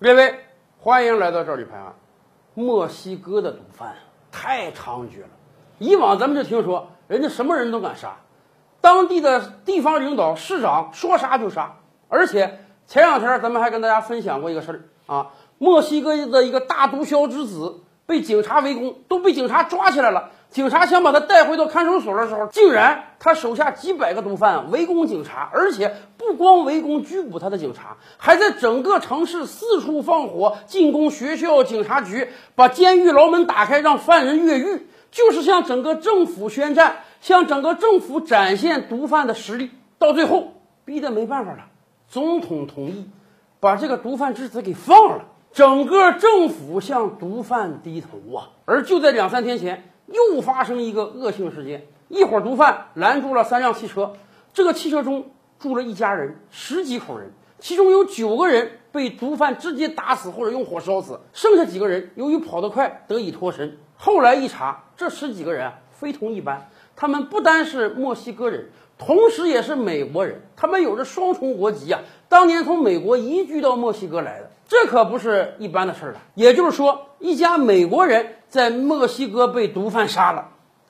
各位，欢迎来到这里拍案。墨西哥的毒贩太猖獗了，以往咱们就听说人家什么人都敢杀，当地的地方领导、市长说杀就杀，而且前两天咱们还跟大家分享过一个事儿啊，墨西哥的一个大毒枭之子被警察围攻，都被警察抓起来了。警察想把他带回到看守所的时候，竟然他手下几百个毒贩围攻警察，而且不光围攻拘捕他的警察，还在整个城市四处放火，进攻学校、警察局，把监狱牢门打开，让犯人越狱，就是向整个政府宣战，向整个政府展现毒贩的实力。到最后，逼得没办法了，总统同意把这个毒贩之子给放了，整个政府向毒贩低头啊。而就在两三天前。又发生一个恶性事件，一伙毒贩拦住了三辆汽车，这个汽车中住了一家人，十几口人，其中有九个人被毒贩直接打死或者用火烧死，剩下几个人由于跑得快得以脱身。后来一查，这十几个人非同一般，他们不单是墨西哥人，同时也是美国人，他们有着双重国籍啊，当年从美国移居到墨西哥来的。这可不是一般的事儿了。也就是说，一家美国人在墨西哥被毒贩杀了，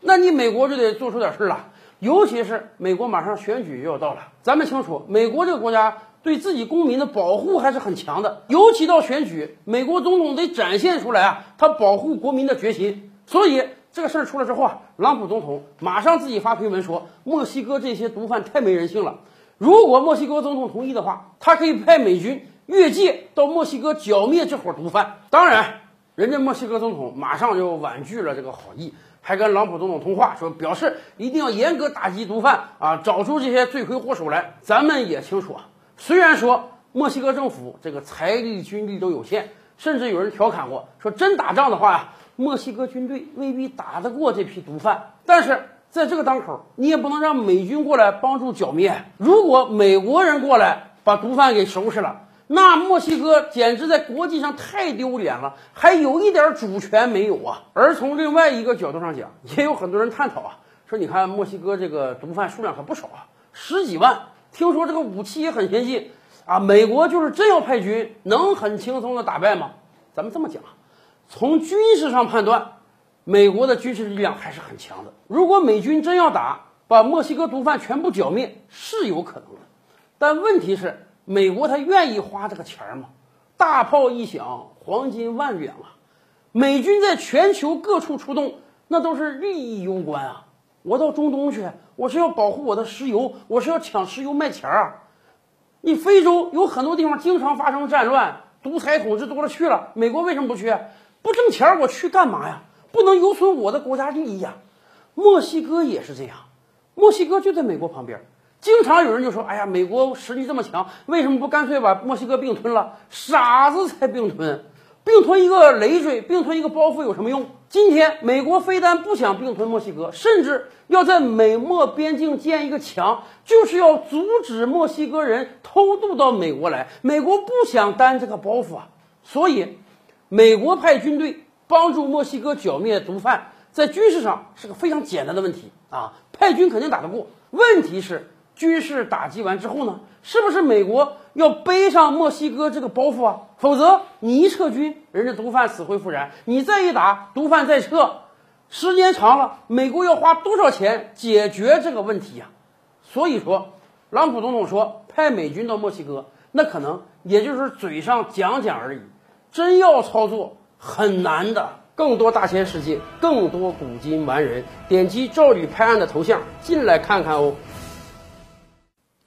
那你美国就得做出点事儿了。尤其是美国马上选举又要到了，咱们清楚，美国这个国家对自己公民的保护还是很强的。尤其到选举，美国总统得展现出来啊，他保护国民的决心。所以这个事儿出来之后啊，朗普总统马上自己发推文说，墨西哥这些毒贩太没人性了。如果墨西哥总统同意的话，他可以派美军。越界到墨西哥剿灭这伙毒贩，当然，人家墨西哥总统马上就婉拒了这个好意，还跟朗普总统通话，说表示一定要严格打击毒贩啊，找出这些罪魁祸首来。咱们也清楚啊，虽然说墨西哥政府这个财力、军力都有限，甚至有人调侃过，说真打仗的话呀，墨西哥军队未必打得过这批毒贩。但是在这个当口，你也不能让美军过来帮助剿灭。如果美国人过来把毒贩给收拾了，那墨西哥简直在国际上太丢脸了，还有一点主权没有啊！而从另外一个角度上讲，也有很多人探讨啊，说你看墨西哥这个毒贩数量可不少啊，十几万，听说这个武器也很先进啊。美国就是真要派军，能很轻松的打败吗？咱们这么讲，从军事上判断，美国的军事力量还是很强的。如果美军真要打，把墨西哥毒贩全部剿灭是有可能的，但问题是。美国他愿意花这个钱吗？大炮一响，黄金万两啊！美军在全球各处出动，那都是利益攸关啊！我到中东去，我是要保护我的石油，我是要抢石油卖钱啊！你非洲有很多地方经常发生战乱，独裁统治多了去了，美国为什么不去？不挣钱，我去干嘛呀？不能有损我的国家利益呀！墨西哥也是这样，墨西哥就在美国旁边。经常有人就说：“哎呀，美国实力这么强，为什么不干脆把墨西哥并吞了？傻子才并吞，并吞一个累赘，并吞一个包袱有什么用？今天美国非但不想并吞墨西哥，甚至要在美墨边境建一个墙，就是要阻止墨西哥人偷渡到美国来。美国不想担这个包袱啊，所以美国派军队帮助墨西哥剿灭毒贩，在军事上是个非常简单的问题啊，派军肯定打得过。问题是。”军事打击完之后呢，是不是美国要背上墨西哥这个包袱啊？否则你一撤军，人家毒贩死灰复燃；你再一打，毒贩再撤，时间长了，美国要花多少钱解决这个问题呀？所以说，朗普总统说派美军到墨西哥，那可能也就是嘴上讲讲而已，真要操作很难的。更多大千世界，更多古今完人，点击赵吕拍案的头像进来看看哦。